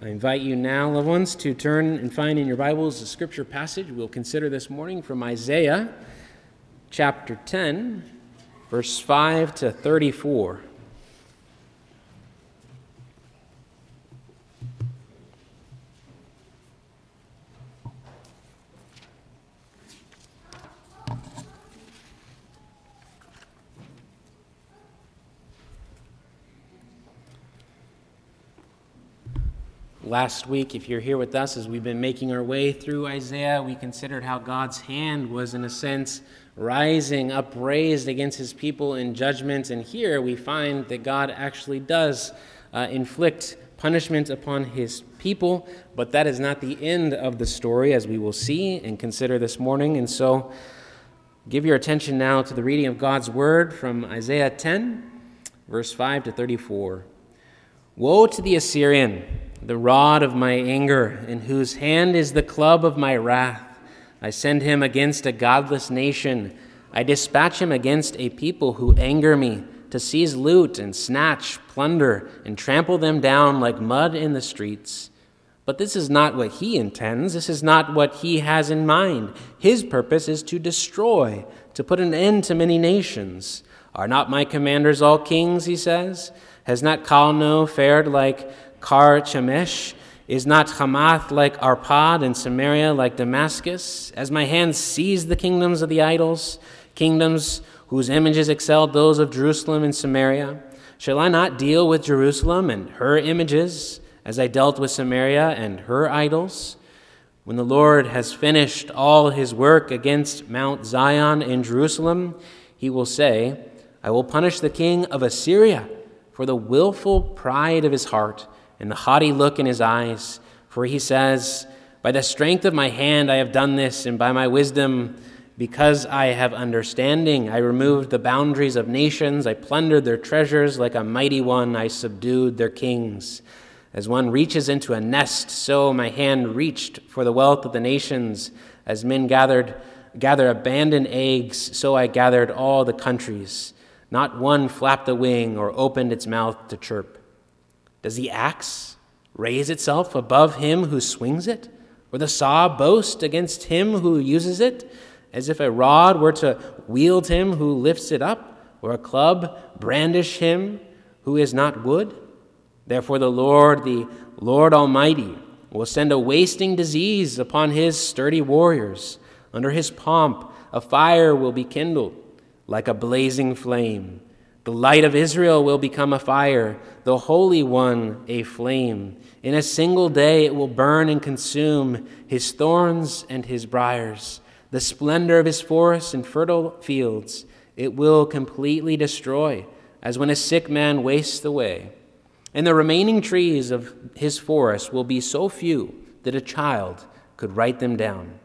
I invite you now, loved ones, to turn and find in your Bibles the scripture passage we'll consider this morning from Isaiah chapter 10, verse 5 to 34. Last week, if you're here with us, as we've been making our way through Isaiah, we considered how God's hand was, in a sense, rising, upraised against his people in judgment. And here we find that God actually does uh, inflict punishment upon his people, but that is not the end of the story, as we will see and consider this morning. And so, give your attention now to the reading of God's word from Isaiah 10, verse 5 to 34. Woe to the Assyrian! The rod of my anger, in whose hand is the club of my wrath. I send him against a godless nation. I dispatch him against a people who anger me, to seize loot and snatch, plunder, and trample them down like mud in the streets. But this is not what he intends. This is not what he has in mind. His purpose is to destroy, to put an end to many nations. Are not my commanders all kings, he says? Has not Calno fared like Carchemish? Is not Hamath like Arpad and Samaria like Damascus? As my hand seized the kingdoms of the idols, kingdoms whose images excelled those of Jerusalem and Samaria, shall I not deal with Jerusalem and her images as I dealt with Samaria and her idols? When the Lord has finished all his work against Mount Zion in Jerusalem, he will say, I will punish the king of Assyria for the wilful pride of his heart and the haughty look in his eyes. For he says, By the strength of my hand I have done this, and by my wisdom, because I have understanding, I removed the boundaries of nations, I plundered their treasures like a mighty one, I subdued their kings. As one reaches into a nest, so my hand reached for the wealth of the nations. As men gathered, gather abandoned eggs, so I gathered all the countries. Not one flapped a wing or opened its mouth to chirp. Does the axe raise itself above him who swings it? Or the saw boast against him who uses it? As if a rod were to wield him who lifts it up, or a club brandish him who is not wood? Therefore, the Lord, the Lord Almighty, will send a wasting disease upon his sturdy warriors. Under his pomp, a fire will be kindled like a blazing flame. The light of Israel will become a fire, the Holy One a flame. In a single day it will burn and consume his thorns and his briers, the splendor of his forests and fertile fields. It will completely destroy, as when a sick man wastes away. And the remaining trees of his forest will be so few that a child could write them down.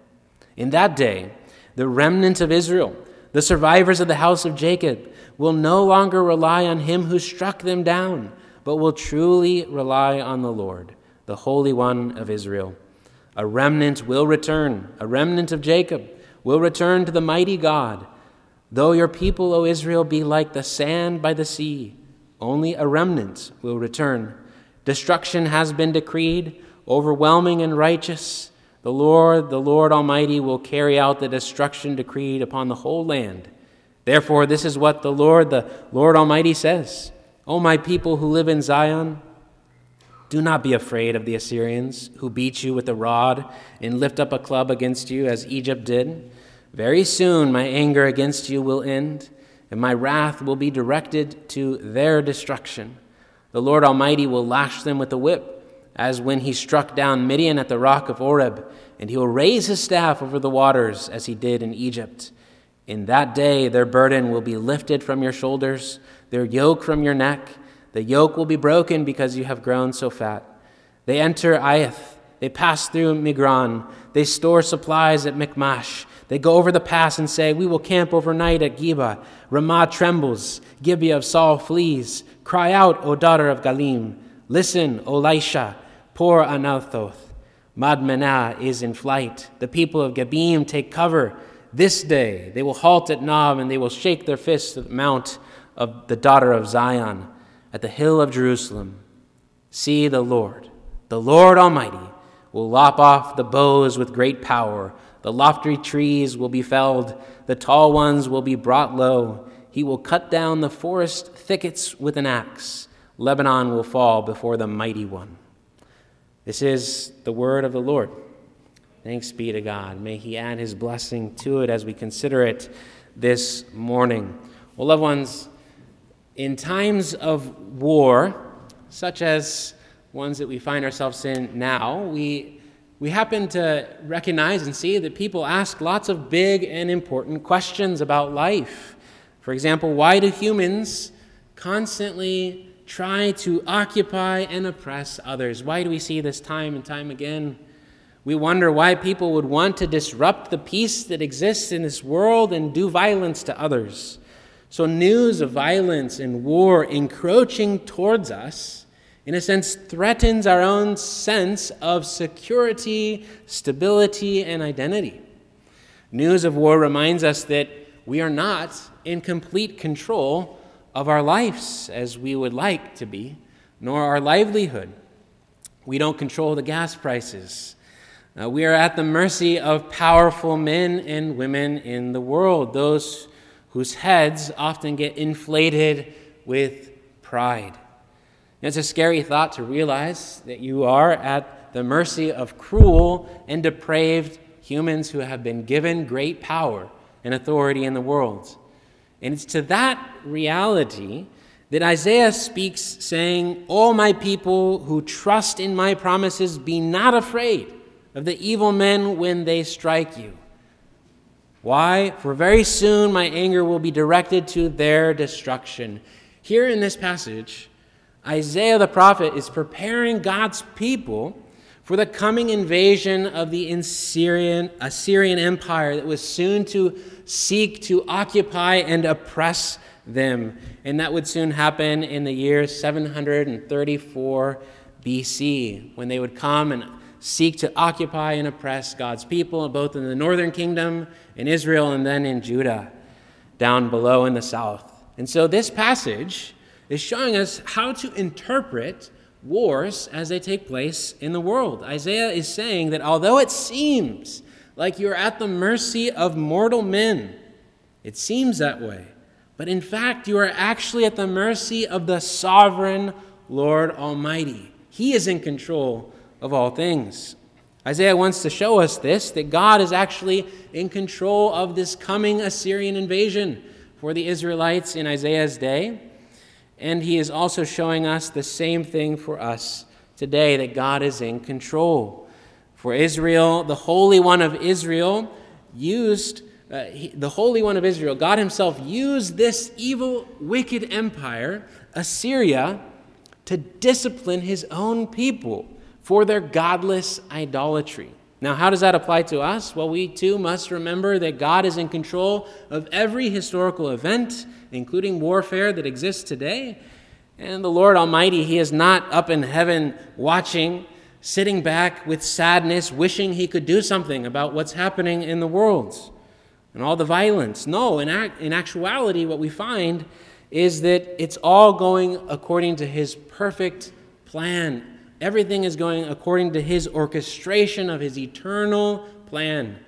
In that day, the remnant of Israel, the survivors of the house of Jacob, will no longer rely on him who struck them down, but will truly rely on the Lord, the Holy One of Israel. A remnant will return, a remnant of Jacob will return to the mighty God. Though your people, O Israel, be like the sand by the sea, only a remnant will return. Destruction has been decreed, overwhelming and righteous. The Lord, the Lord Almighty, will carry out the destruction decreed upon the whole land. Therefore, this is what the Lord, the Lord Almighty says O my people who live in Zion, do not be afraid of the Assyrians who beat you with a rod and lift up a club against you as Egypt did. Very soon my anger against you will end, and my wrath will be directed to their destruction. The Lord Almighty will lash them with a whip, as when he struck down Midian at the rock of Oreb, and he will raise his staff over the waters as he did in Egypt. In that day, their burden will be lifted from your shoulders, their yoke from your neck. The yoke will be broken because you have grown so fat. They enter Aiath. They pass through Migron. They store supplies at Michmash. They go over the pass and say, We will camp overnight at Geba. Ramah trembles. Gibeah of Saul flees. Cry out, O daughter of Galim. Listen, O Laishah. Poor Anathoth. Madmenah is in flight. The people of Gebim take cover. This day they will halt at Nob and they will shake their fists at the mount of the daughter of Zion, at the hill of Jerusalem. See the Lord, The Lord Almighty will lop off the boughs with great power. The lofty trees will be felled, the tall ones will be brought low. He will cut down the forest thickets with an axe. Lebanon will fall before the mighty one. This is the word of the Lord. Thanks be to God. May He add His blessing to it as we consider it this morning. Well, loved ones, in times of war, such as ones that we find ourselves in now, we, we happen to recognize and see that people ask lots of big and important questions about life. For example, why do humans constantly try to occupy and oppress others? Why do we see this time and time again? We wonder why people would want to disrupt the peace that exists in this world and do violence to others. So, news of violence and war encroaching towards us, in a sense, threatens our own sense of security, stability, and identity. News of war reminds us that we are not in complete control of our lives as we would like to be, nor our livelihood. We don't control the gas prices. Uh, we are at the mercy of powerful men and women in the world, those whose heads often get inflated with pride. And it's a scary thought to realize that you are at the mercy of cruel and depraved humans who have been given great power and authority in the world. And it's to that reality that Isaiah speaks, saying, All my people who trust in my promises, be not afraid of the evil men when they strike you. Why? For very soon my anger will be directed to their destruction. Here in this passage, Isaiah the prophet is preparing God's people for the coming invasion of the Assyrian, Assyrian Empire that was soon to seek to occupy and oppress them. And that would soon happen in the year 734 BC, when they would come and seek to occupy and oppress God's people, both in the northern kingdom, in Israel, and then in Judah, down below in the south. And so this passage is showing us how to interpret wars as they take place in the world. Isaiah is saying that although it seems like you're at the mercy of mortal men, it seems that way. But in fact, you are actually at the mercy of the sovereign Lord Almighty. He is in control of all things. Isaiah wants to show us this that God is actually in control of this coming Assyrian invasion for the Israelites in Isaiah's day. And he is also showing us the same thing for us today that God is in control. For Israel, the Holy One of Israel used, uh, he, the Holy One of Israel, God Himself used this evil, wicked empire, Assyria, to discipline His own people for their godless idolatry. Now, how does that apply to us? Well, we too must remember that God is in control of every historical event, including warfare that exists today. And the Lord Almighty, He is not up in heaven watching, sitting back with sadness, wishing He could do something about what's happening in the world and all the violence. No, in, act, in actuality, what we find is that it's all going according to His perfect plan Everything is going according to his orchestration of his eternal plan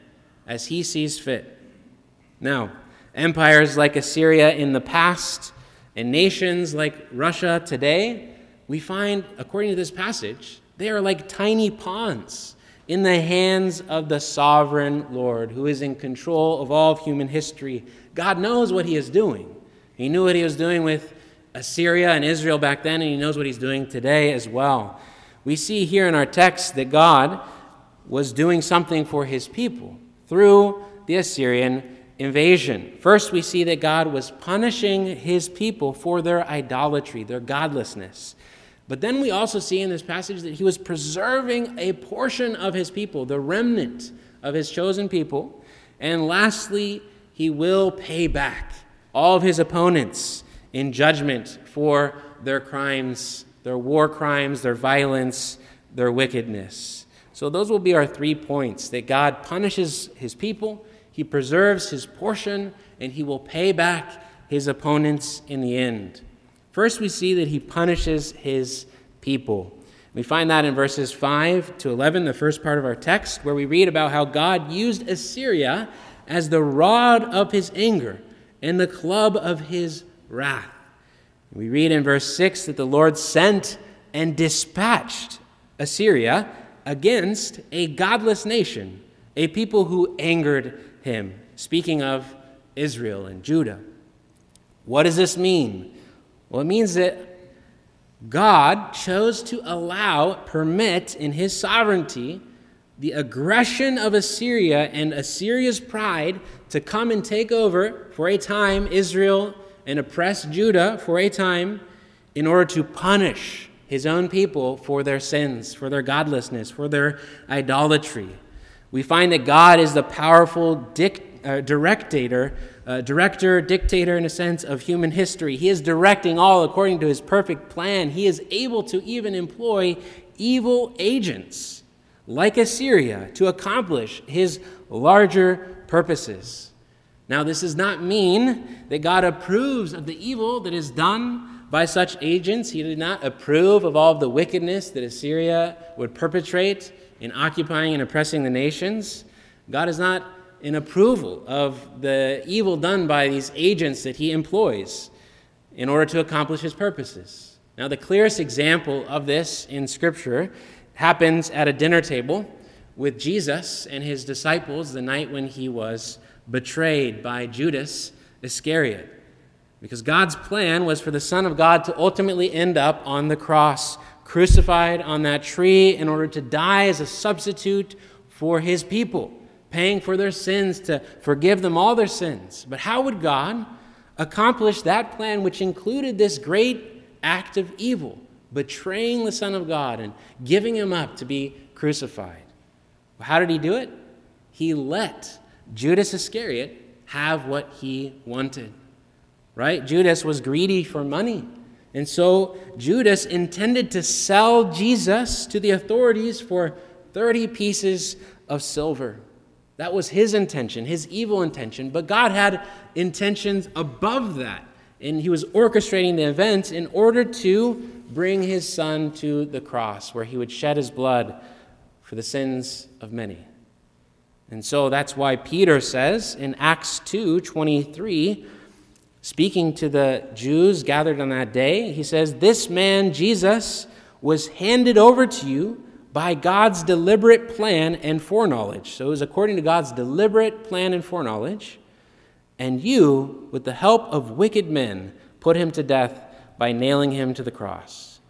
as he sees fit. Now, empires like Assyria in the past and nations like Russia today, we find, according to this passage, they are like tiny pawns in the hands of the sovereign Lord who is in control of all of human history. God knows what he is doing. He knew what he was doing with Assyria and Israel back then, and he knows what he's doing today as well we see here in our text that God was doing something for his people through the Assyrian invasion. First, we see that God was punishing his people for their idolatry, their godlessness. But then we also see in this passage that he was preserving a portion of his people, the remnant of his chosen people. And lastly, he will pay back all of his opponents in judgment for their crimes their war crimes, their violence, their wickedness. So, those will be our three points that God punishes his people, he preserves his portion, and he will pay back his opponents in the end. First, we see that he punishes his people. We find that in verses 5 to 11, the first part of our text, where we read about how God used Assyria as the rod of his anger and the club of his wrath. We read in verse 6 that the Lord sent and dispatched Assyria against a godless nation, a people who angered him. Speaking of Israel and Judah. What does this mean? Well, it means that God chose to allow, permit in his sovereignty, the aggression of Assyria and Assyria's pride to come and take over for a time Israel and oppress Judah for a time in order to punish his own people for their sins, for their godlessness, for their idolatry. We find that God is the powerful dic- uh, uh, director, dictator in a sense of human history. He is directing all according to his perfect plan. He is able to even employ evil agents like Assyria to accomplish his larger purposes. Now, this does not mean that God approves of the evil that is done by such agents. He did not approve of all of the wickedness that Assyria would perpetrate in occupying and oppressing the nations. God is not in approval of the evil done by these agents that he employs in order to accomplish his purposes. Now, the clearest example of this in Scripture happens at a dinner table with Jesus and his disciples the night when he was betrayed by Judas Iscariot. Because God's plan was for the Son of God to ultimately end up on the cross, crucified on that tree in order to die as a substitute for his people, paying for their sins to forgive them all their sins. But how would God accomplish that plan, which included this great act of evil, betraying the Son of God and giving him up to be crucified? How did he do it? He let Judas Iscariot have what he wanted. Right? Judas was greedy for money. And so Judas intended to sell Jesus to the authorities for 30 pieces of silver. That was his intention, his evil intention. But God had intentions above that. And he was orchestrating the events in order to bring his son to the cross, where he would shed his blood for the sins of many. And so that's why Peter says in Acts 2 23, speaking to the Jews gathered on that day, he says, This man, Jesus, was handed over to you by God's deliberate plan and foreknowledge. So it was according to God's deliberate plan and foreknowledge. And you, with the help of wicked men, put him to death by nailing him to the cross.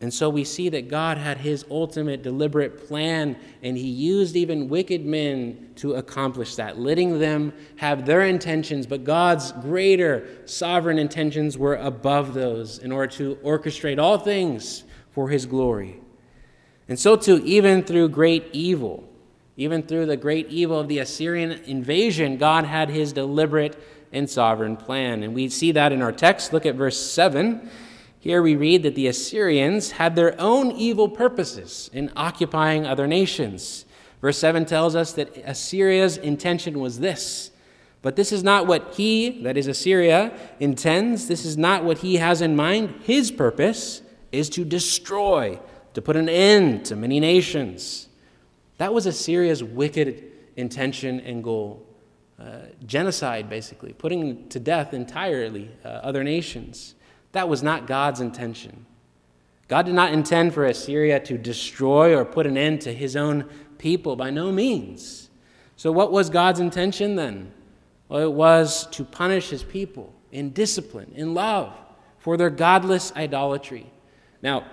And so we see that God had his ultimate deliberate plan, and he used even wicked men to accomplish that, letting them have their intentions, but God's greater sovereign intentions were above those in order to orchestrate all things for his glory. And so, too, even through great evil, even through the great evil of the Assyrian invasion, God had his deliberate and sovereign plan. And we see that in our text. Look at verse 7. Here we read that the Assyrians had their own evil purposes in occupying other nations. Verse 7 tells us that Assyria's intention was this. But this is not what he, that is Assyria, intends. This is not what he has in mind. His purpose is to destroy, to put an end to many nations. That was Assyria's wicked intention and goal. Uh, genocide, basically, putting to death entirely uh, other nations. That was not God's intention. God did not intend for Assyria to destroy or put an end to his own people, by no means. So, what was God's intention then? Well, it was to punish his people in discipline, in love, for their godless idolatry. Now,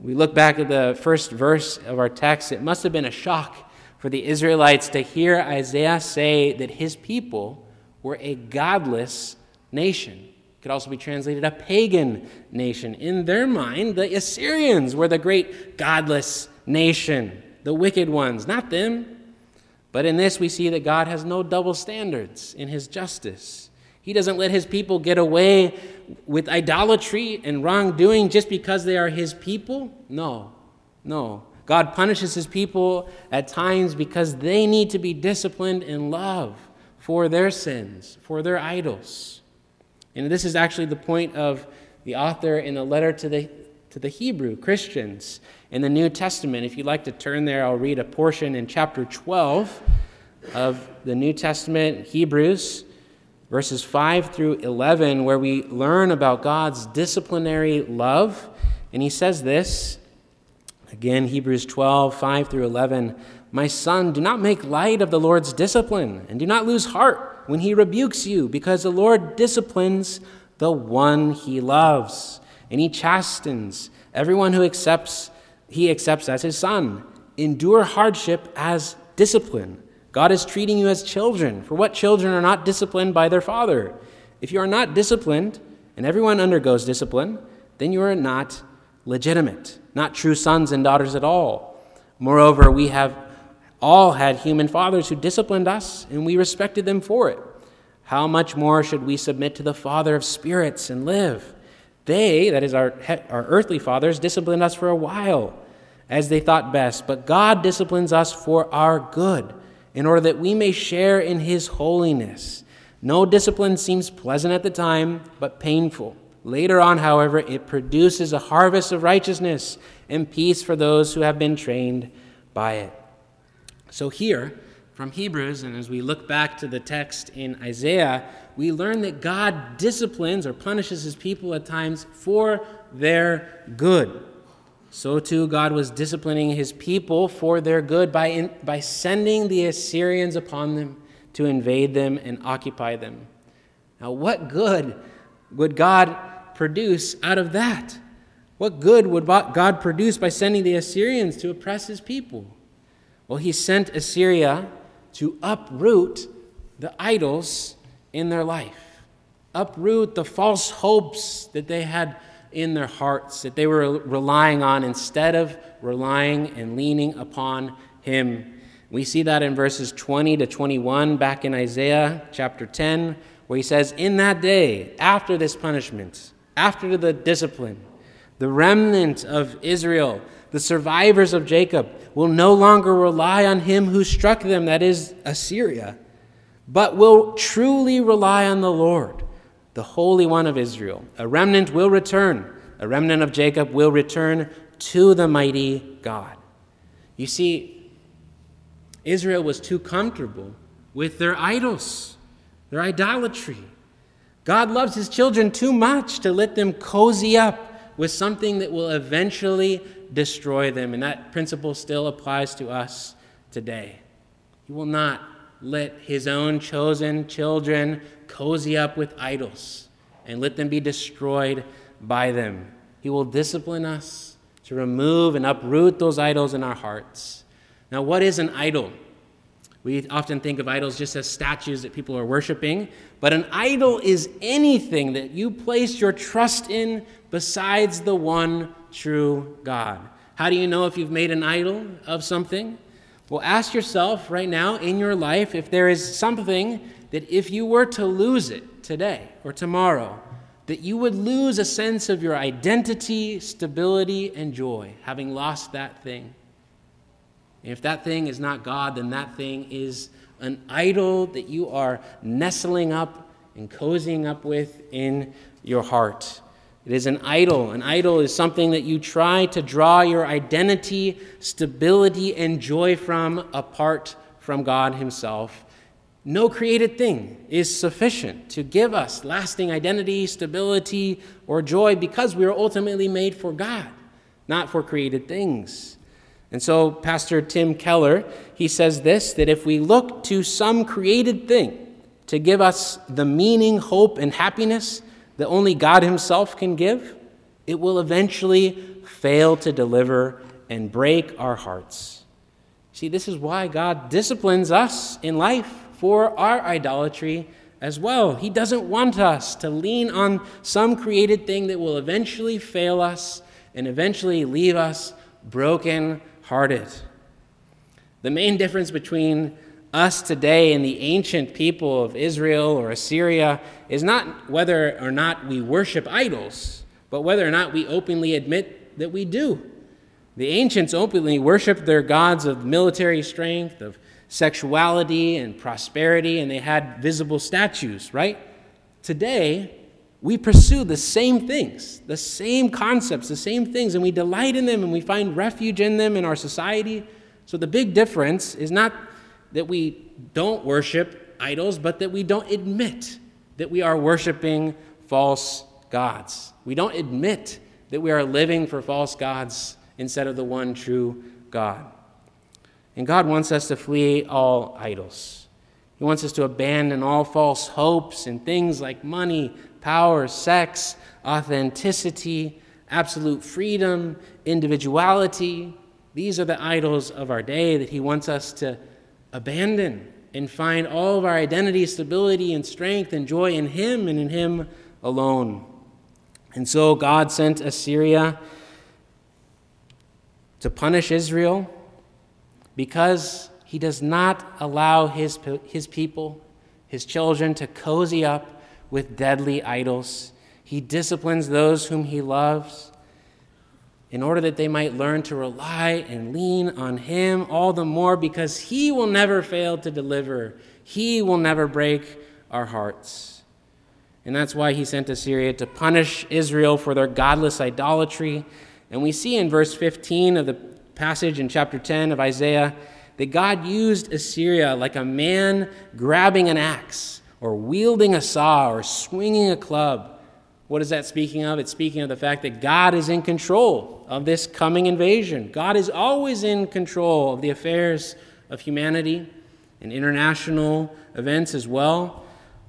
we look back at the first verse of our text, it must have been a shock for the Israelites to hear Isaiah say that his people were a godless nation It could also be translated a pagan nation. In their mind, the Assyrians were the great godless nation, the wicked ones, not them. But in this, we see that God has no double standards in his justice. He doesn't let his people get away with idolatry and wrongdoing just because they are his people. No, no. God punishes his people at times because they need to be disciplined in love for their sins, for their idols. And this is actually the point of the author in the letter to the, to the Hebrew Christians in the New Testament. If you'd like to turn there, I'll read a portion in chapter 12 of the New Testament, Hebrews, verses 5 through 11, where we learn about God's disciplinary love. And he says this again, Hebrews 12, 5 through 11. My son, do not make light of the Lord's discipline, and do not lose heart when he rebukes you, because the Lord disciplines the one he loves, and he chastens everyone who accepts he accepts as his son. Endure hardship as discipline. God is treating you as children. For what children are not disciplined by their father? If you are not disciplined, and everyone undergoes discipline, then you are not legitimate, not true sons and daughters at all. Moreover, we have all had human fathers who disciplined us, and we respected them for it. How much more should we submit to the Father of spirits and live? They, that is our, our earthly fathers, disciplined us for a while as they thought best, but God disciplines us for our good, in order that we may share in His holiness. No discipline seems pleasant at the time, but painful. Later on, however, it produces a harvest of righteousness and peace for those who have been trained by it. So, here from Hebrews, and as we look back to the text in Isaiah, we learn that God disciplines or punishes his people at times for their good. So too, God was disciplining his people for their good by, in, by sending the Assyrians upon them to invade them and occupy them. Now, what good would God produce out of that? What good would God produce by sending the Assyrians to oppress his people? Well, he sent Assyria to uproot the idols in their life, uproot the false hopes that they had in their hearts, that they were relying on instead of relying and leaning upon Him. We see that in verses 20 to 21 back in Isaiah chapter 10, where he says, In that day, after this punishment, after the discipline, the remnant of Israel, the survivors of Jacob, will no longer rely on him who struck them, that is, Assyria but will truly rely on the Lord, the Holy One of Israel. A remnant will return. A remnant of Jacob will return to the mighty God. You see, Israel was too comfortable with their idols, their idolatry. God loves his children too much to let them cozy up with something that will eventually destroy them. And that principle still applies to us today. He will not let his own chosen children cozy up with idols and let them be destroyed by them. He will discipline us to remove and uproot those idols in our hearts. Now, what is an idol? We often think of idols just as statues that people are worshiping, but an idol is anything that you place your trust in besides the one true God. How do you know if you've made an idol of something? Well, ask yourself right now in your life if there is something that if you were to lose it today or tomorrow, that you would lose a sense of your identity, stability, and joy, having lost that thing. And if that thing is not God, then that thing is an idol that you are nestling up and cozying up with in your heart. It is an idol. An idol is something that you try to draw your identity, stability, and joy from apart from God Himself. No created thing is sufficient to give us lasting identity, stability, or joy because we are ultimately made for God, not for created things. And so, Pastor Tim Keller, he says this that if we look to some created thing to give us the meaning, hope, and happiness, that only God Himself can give, it will eventually fail to deliver and break our hearts. See, this is why God disciplines us in life for our idolatry as well. He doesn't want us to lean on some created thing that will eventually fail us and eventually leave us broken hearted. The main difference between us today and the ancient people of Israel or Assyria is not whether or not we worship idols, but whether or not we openly admit that we do. The ancients openly worshiped their gods of military strength, of sexuality and prosperity, and they had visible statues, right? Today, we pursue the same things, the same concepts, the same things, and we delight in them and we find refuge in them in our society. So the big difference is not that we don't worship idols, but that we don't admit that we are worshiping false gods. We don't admit that we are living for false gods instead of the one true God. And God wants us to flee all idols. He wants us to abandon all false hopes and things like money, power, sex, authenticity, absolute freedom, individuality. These are the idols of our day that He wants us to abandon and find all of our identity, stability, and strength and joy in Him and in Him alone. And so God sent Assyria to punish Israel because He does not allow His, his people, His children, to cozy up with deadly idols. He disciplines those whom he loves in order that they might learn to rely and lean on him all the more because he will never fail to deliver. He will never break our hearts. And that's why he sent Assyria to punish Israel for their godless idolatry. And we see in verse 15 of the passage in chapter 10 of Isaiah that God used Assyria like a man grabbing an axe or wielding a saw or swinging a club. What is that speaking of? It's speaking of the fact that God is in control of this coming invasion. God is always in control of the affairs of humanity and international events as well.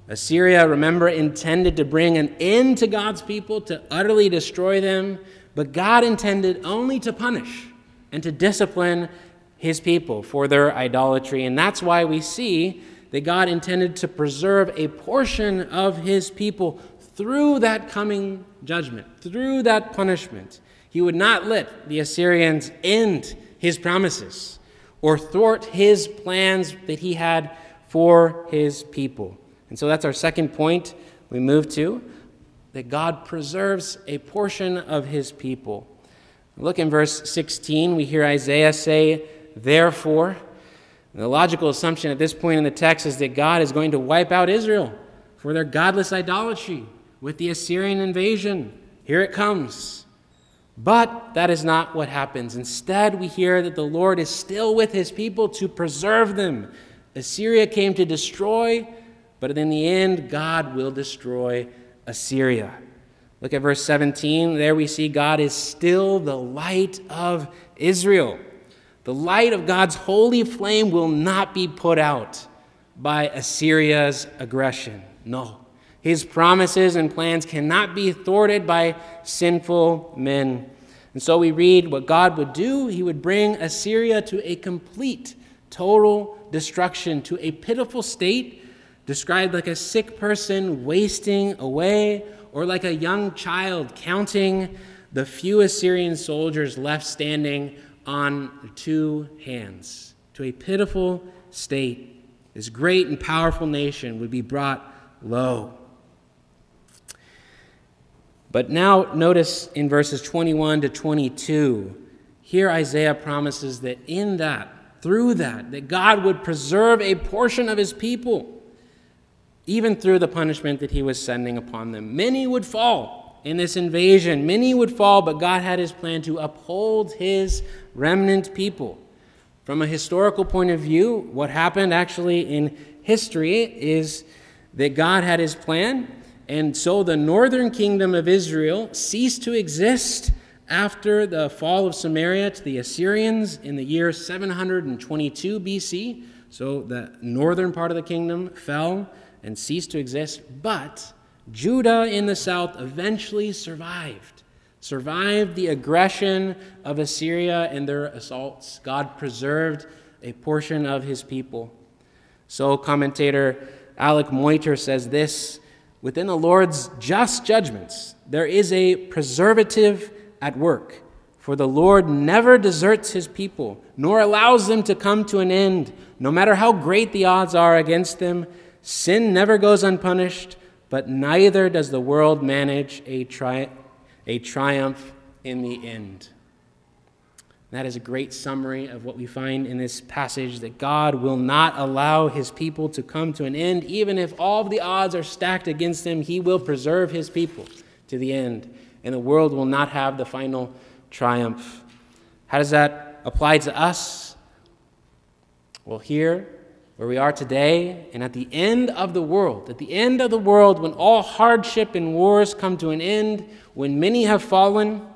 Assyria, remember, intended to bring an end to God's people, to utterly destroy them, but God intended only to punish and to discipline his people for their idolatry. And that's why we see that God intended to preserve a portion of his people through that coming judgment, through that punishment. He would not let the Assyrians end his promises or thwart his plans that he had for his people. And so that's our second point we move to that God preserves a portion of his people. Look in verse 16, we hear Isaiah say, Therefore, the logical assumption at this point in the text is that God is going to wipe out Israel for their godless idolatry with the Assyrian invasion. Here it comes. But that is not what happens. Instead, we hear that the Lord is still with his people to preserve them. Assyria came to destroy, but in the end, God will destroy Assyria. Look at verse 17. There we see God is still the light of Israel. The light of God's holy flame will not be put out by Assyria's aggression. No. His promises and plans cannot be thwarted by sinful men. And so we read what God would do. He would bring Assyria to a complete, total destruction, to a pitiful state, described like a sick person wasting away, or like a young child counting the few Assyrian soldiers left standing on two hands to a pitiful state. This great and powerful nation would be brought low. But now, notice in verses 21 to 22, here Isaiah promises that in that, through that, that God would preserve a portion of his people, even through the punishment that he was sending upon them. Many would fall, in this invasion. Many would fall, but God had his plan to uphold his remnant people. From a historical point of view, what happened actually in history is that God had his plan, and so the northern kingdom of Israel ceased to exist after the fall of Samaria to the Assyrians in the year 722 BC. So the northern part of the kingdom fell and ceased to exist, but Judah in the south eventually survived, survived the aggression of Assyria and their assaults. God preserved a portion of his people. So, commentator Alec Motyer says this within the Lord's just judgments, there is a preservative at work. For the Lord never deserts his people, nor allows them to come to an end, no matter how great the odds are against them. Sin never goes unpunished, but neither does the world manage a, tri- a triumph in the end. That is a great summary of what we find in this passage that God will not allow his people to come to an end. Even if all the odds are stacked against him, he will preserve his people to the end, and the world will not have the final triumph. How does that apply to us? Well, here, where we are today, and at the end of the world, at the end of the world, when all hardship and wars come to an end, when many have fallen,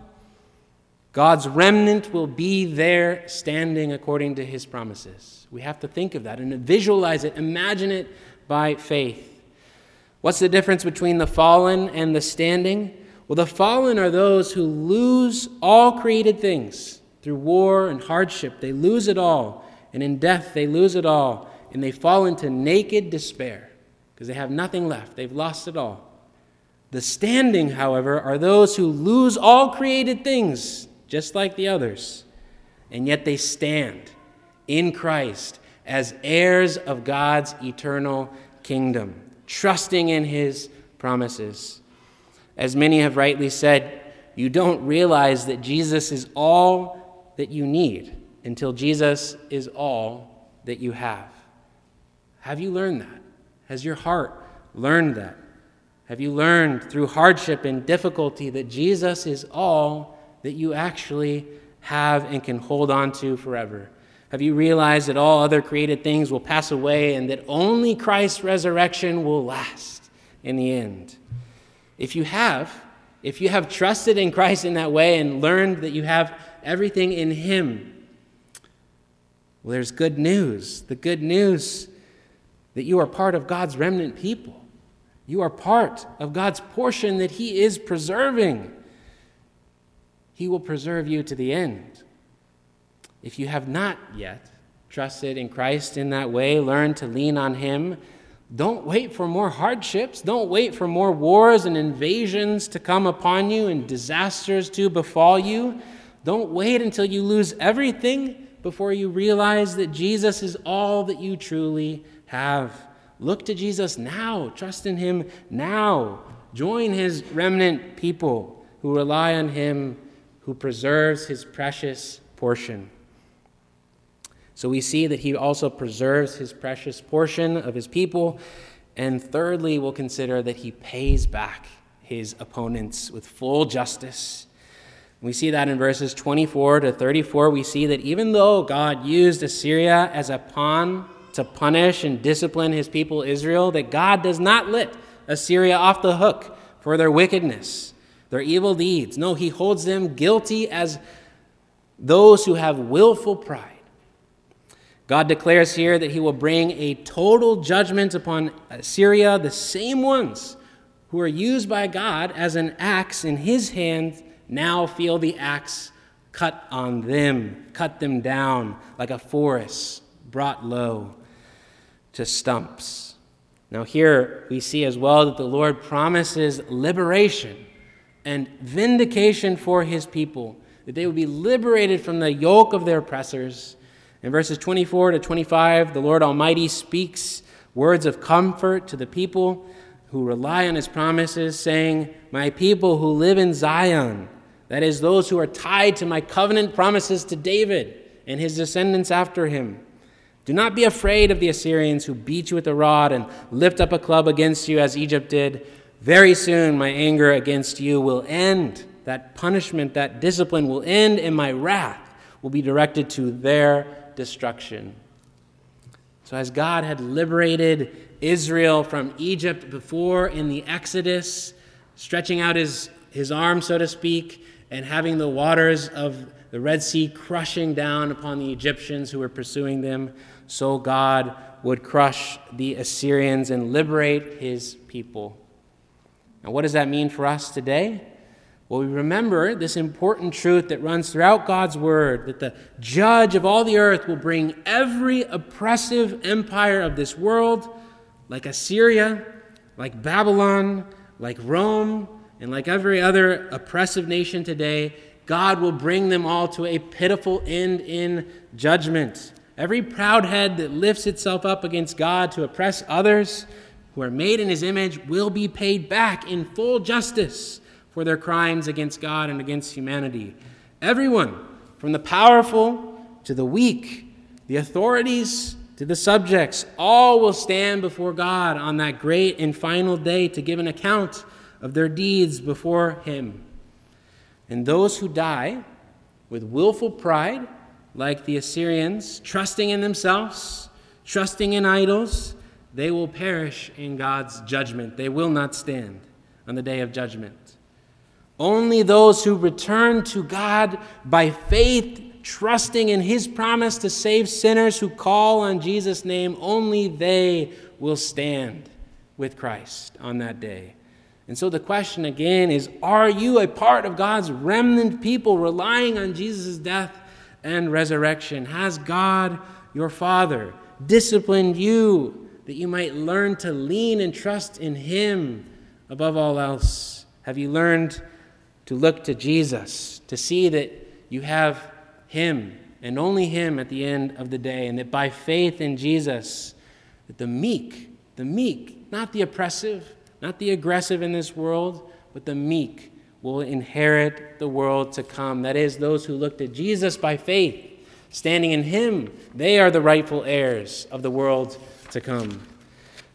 God's remnant will be there standing according to his promises. We have to think of that and visualize it, imagine it by faith. What's the difference between the fallen and the standing? Well, the fallen are those who lose all created things through war and hardship. They lose it all. And in death, they lose it all. And they fall into naked despair because they have nothing left. They've lost it all. The standing, however, are those who lose all created things just like the others, and yet they stand in Christ as heirs of God's eternal kingdom, trusting in his promises. As many have rightly said, you don't realize that Jesus is all that you need until Jesus is all that you have. Have you learned that? Has your heart learned that? Have you learned through hardship and difficulty that Jesus is all that you actually have and can hold on to forever? Have you realized that all other created things will pass away and that only Christ's resurrection will last in the end? If you have, if you have trusted in Christ in that way and learned that you have everything in Him, well, there's good news. The good news that you are part of God's remnant people. You are part of God's portion that He is preserving. He will preserve you to the end. If you have not yet trusted in Christ in that way, learn to lean on Him. Don't wait for more hardships. Don't wait for more wars and invasions to come upon you and disasters to befall you. Don't wait until you lose everything before you realize that Jesus is all that you truly have. Look to Jesus now. Trust in Him now. Join His remnant people who rely on Him who preserves his precious portion. So we see that he also preserves his precious portion of his people. And thirdly, we'll consider that he pays back his opponents with full justice. We see that in verses 24 to 34. We see that even though God used Assyria as a pawn to punish and discipline his people Israel, that God does not let Assyria off the hook for their wickedness their evil deeds. No, he holds them guilty as those who have willful pride. God declares here that he will bring a total judgment upon Assyria, the same ones who are used by God as an axe in his hand now feel the axe cut on them, cut them down like a forest brought low to stumps. Now, here we see as well that the Lord promises liberation and vindication for his people, that they would be liberated from the yoke of their oppressors. In verses 24 to 25, the Lord Almighty speaks words of comfort to the people who rely on his promises, saying, My people who live in Zion, that is, those who are tied to my covenant promises to David and his descendants after him. Do not be afraid of the Assyrians who beat you with a rod and lift up a club against you as Egypt did. Very soon my anger against you will end. That punishment, that discipline will end, and my wrath will be directed to their destruction. So, as God had liberated Israel from Egypt before in the Exodus, stretching out his, his arm, so to speak, and having the waters of the Red Sea crushing down upon the Egyptians who were pursuing them, so God would crush the Assyrians and liberate his people. Now, what does that mean for us today? Well, we remember this important truth that runs throughout God's word that the judge of all the earth will bring every oppressive empire of this world, like Assyria, like Babylon, like Rome, and like every other oppressive nation today, God will bring them all to a pitiful end in judgment. Every proud head that lifts itself up against God to oppress others who are made in his image will be paid back in full justice for their crimes against God and against humanity. Everyone from the powerful to the weak, the authorities to the subjects. All will stand before God on that great and final day to give an account of their deeds before Him. And those who die with willful pride, like the Assyrians, trusting in themselves, trusting in idols, they will perish in God's judgment. They will not stand on the day of judgment. Only those who return to God by faith, trusting in His promise to save sinners who call on Jesus' name, only they will stand with Christ on that day. And so the question again is Are you a part of God's remnant people relying on Jesus' death and resurrection? Has God, your Father, disciplined you that you might learn to lean and trust in Him above all else? Have you learned to look to Jesus, to see that you have Him and only Him at the end of the day, and that by faith in Jesus, that the meek, the meek, not the oppressive, not the aggressive in this world, but the meek will inherit the world to come. That is, those who look to Jesus by faith, standing in Him, they are the rightful heirs of the world to come.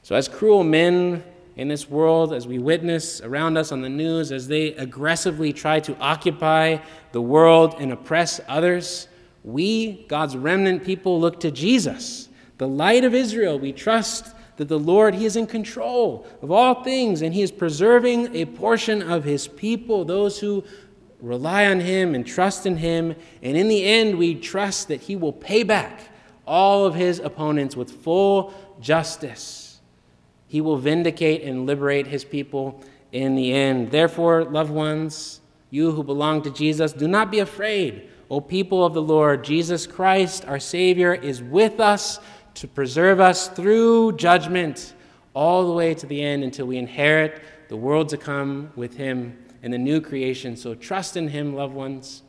So, as cruel men in this world, as we witness around us on the news, as they aggressively try to occupy the world and oppress others, we, God's remnant people, look to Jesus, the light of Israel. We trust that the Lord, He is in control of all things, and He is preserving a portion of His people, those who rely on Him and trust in Him. And in the end, we trust that He will pay back all of His opponents with full justice. He will vindicate and liberate His people in the end. Therefore, loved ones, you who belong to Jesus, do not be afraid. O people of the Lord, Jesus Christ, our Savior, is with us to preserve us through judgment all the way to the end until we inherit the world to come with Him and the new creation. So trust in Him, loved ones.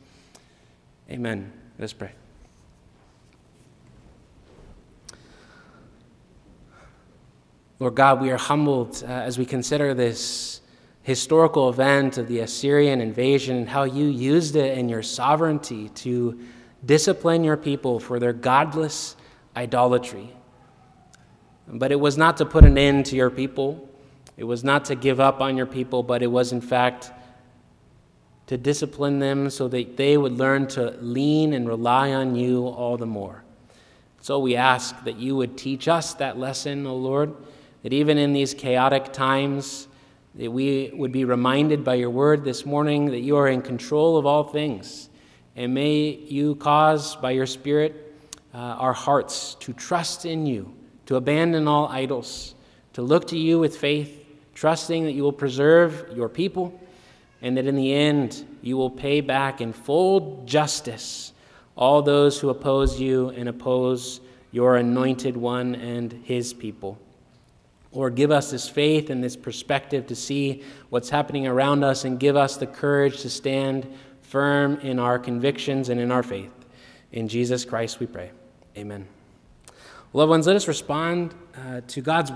Amen. Let's pray. Lord God, we are humbled uh, as we consider this historical event of the Assyrian invasion and how you used it in your sovereignty to discipline your people for their godless idolatry. But it was not to put an end to your people, it was not to give up on your people, but it was, in fact, to discipline them so that they would learn to lean and rely on you all the more. So we ask that you would teach us that lesson, O Lord, that even in these chaotic times, that we would be reminded by your word this morning that you are in control of all things. And may you cause by your Spirit uh, our hearts to trust in you, to abandon all idols, to look to you with faith, trusting that you will preserve your people and that in the end you will pay back in full justice all those who oppose you and oppose your anointed one and his people. Lord, give us this faith and this perspective to see what's happening around us and give us the courage to stand firm in our convictions and in our faith. In Jesus Christ we pray. Amen. Loved ones, let us respond uh, to God's